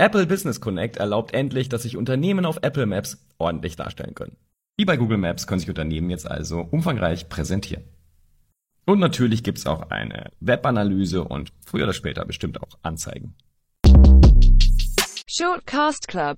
Apple Business Connect erlaubt endlich, dass sich Unternehmen auf Apple Maps ordentlich darstellen können. Wie bei Google Maps können sich Unternehmen jetzt also umfangreich präsentieren. Und natürlich gibt's auch eine Webanalyse und früher oder später bestimmt auch Anzeigen. Shortcast Club